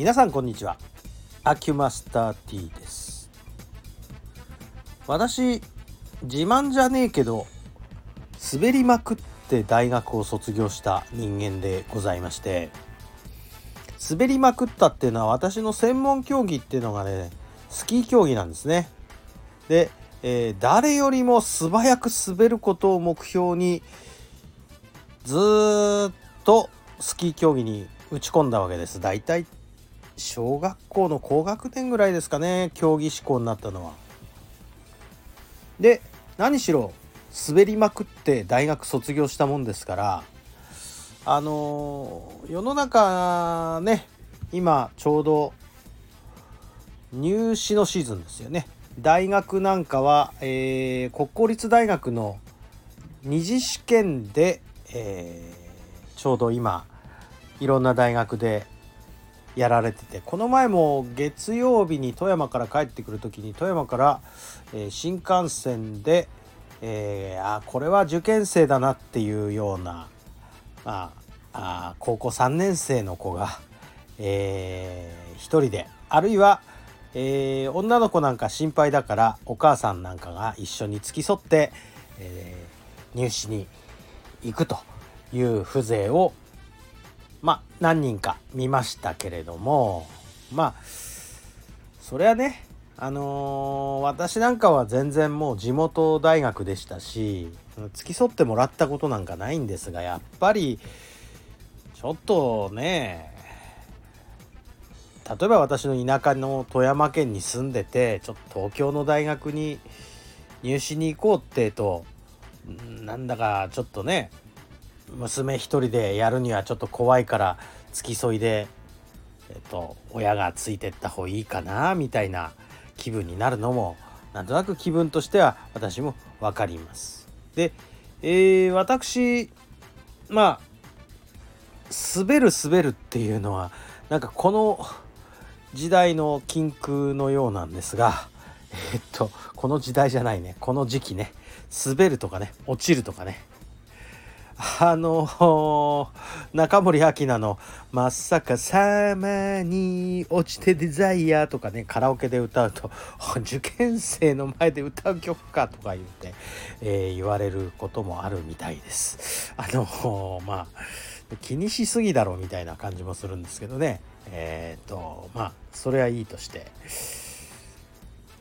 皆さんこんにちは。アキュマスター T です。私自慢じゃねえけど滑りまくって大学を卒業した人間でございまして滑りまくったっていうのは私の専門競技っていうのがねスキー競技なんですね。で、えー、誰よりも素早く滑ることを目標にずっとスキー競技に打ち込んだわけです。大体小学校の高学年ぐらいですかね競技志向になったのは。で何しろ滑りまくって大学卒業したもんですからあの、世の中ね今ちょうど入試のシーズンですよね。大学なんかは、えー、国公立大学の二次試験で、えー、ちょうど今いろんな大学でやられててこの前も月曜日に富山から帰ってくる時に富山から、えー、新幹線で、えー、あこれは受験生だなっていうような、まあ、あ高校3年生の子が、えー、1人であるいは、えー、女の子なんか心配だからお母さんなんかが一緒に付き添って、え、入試に行くという風情をまあ何人か見ましたけれどもまあそれはねあのー、私なんかは全然もう地元大学でしたし付き添ってもらったことなんかないんですがやっぱりちょっとね例えば私の田舎の富山県に住んでてちょっと東京の大学に入試に行こうってとなんだかちょっとね娘一人でやるにはちょっと怖いから付き添いで、えっと、親がついてった方がいいかなみたいな気分になるのもなんとなく気分としては私も分かります。で、えー、私まあ滑る滑るっていうのはなんかこの時代の禁句のようなんですがえっとこの時代じゃないね。この時期ね。滑るとかね。落ちるとかね。あの中森明菜の「まっさかさまに落ちてデザイア」とかねカラオケで歌うと 受験生の前で歌う曲かとか言って、えー、言われることもあるみたいです。あのまあ気にしすぎだろうみたいな感じもするんですけどねえっ、とまあそれはいいとして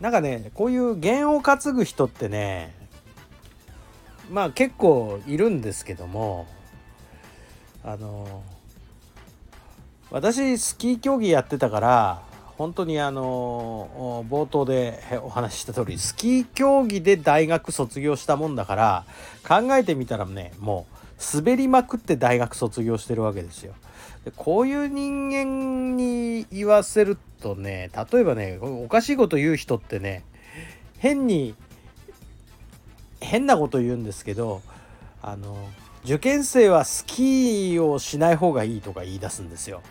なんかねこういう弦を担ぐ人ってねまあ結構いるんですけどもあの私スキー競技やってたから本当にあの冒頭でお話しした通りスキー競技で大学卒業したもんだから考えてみたらねもう滑りまくって大学卒業してるわけですよ。でこういう人間に言わせるとね例えばねおかしいこと言う人ってね変に変なこと言うんですけどあの受験生はスキーをしない方がいいとか言い出すんですよ。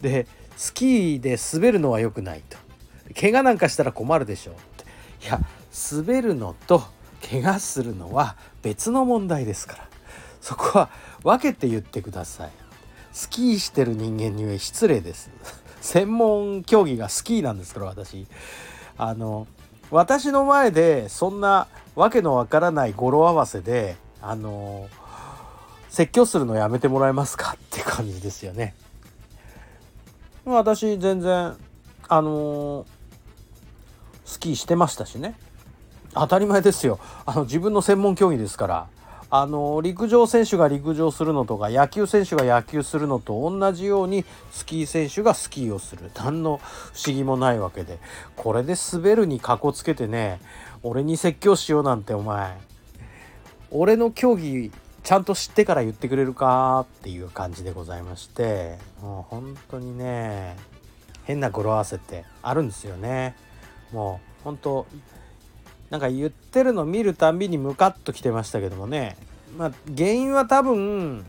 でスキーで滑るのは良くないと。怪我なんかしたら困るでしょうっていや滑るのと怪我するのは別の問題ですからそこは分けて言ってください。スキーしてる人間には失礼です。専門競技がスキーなんですから私。あの私の前でそんなわけのわからない語呂合わせであの説教するのやめてもらえますかって感じですよね。私全然あのスキーしてましたしね。当たり前ですよ。あの自分の専門競技ですから。あの陸上選手が陸上するのとか野球選手が野球するのと同じようにスキー選手がスキーをする。何の不思議もないわけで。これで滑るにかこつけてね俺に説教しようなんてお前。俺の競技ちゃんと知ってから言ってくれるかっていう感じでございまして。もう本当にね変な語呂合わせってあるんですよね。もう本当なんか言ってるの見るたんびにムカッときてましたけどもね。まあ原因は多分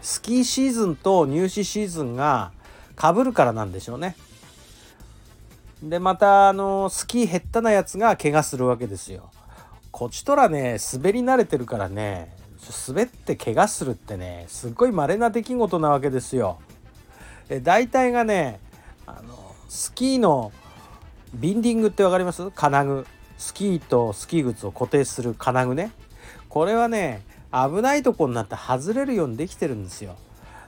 スキーシーズンと入試シーズンがかぶるからなんでしょうね。でまたあのスキー減ったなやつが怪我するわけですよ。こちとらね滑り慣れてるからね滑って怪我するってねすっごい稀な出来事なわけですよ。大体がねあのスキーのビンディングって分かります？金具スキーとスキー靴を固定する金具ねこれはね危ないとこになって外れるようにできてるんですよ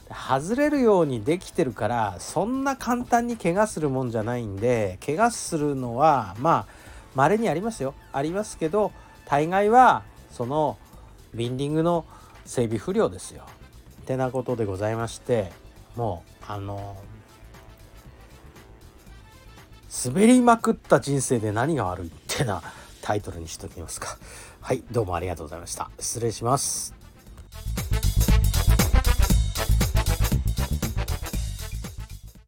外れるようにできてるからそんな簡単に怪我するもんじゃないんで怪我するのはまあ稀にありますよありますけど大概はそのビンディングの整備不良ですよ。ってなことでございましてもうあの滑りまくった人生で何が悪いってなタイトルにしときますか。はい、どうもありがとうございました。失礼します。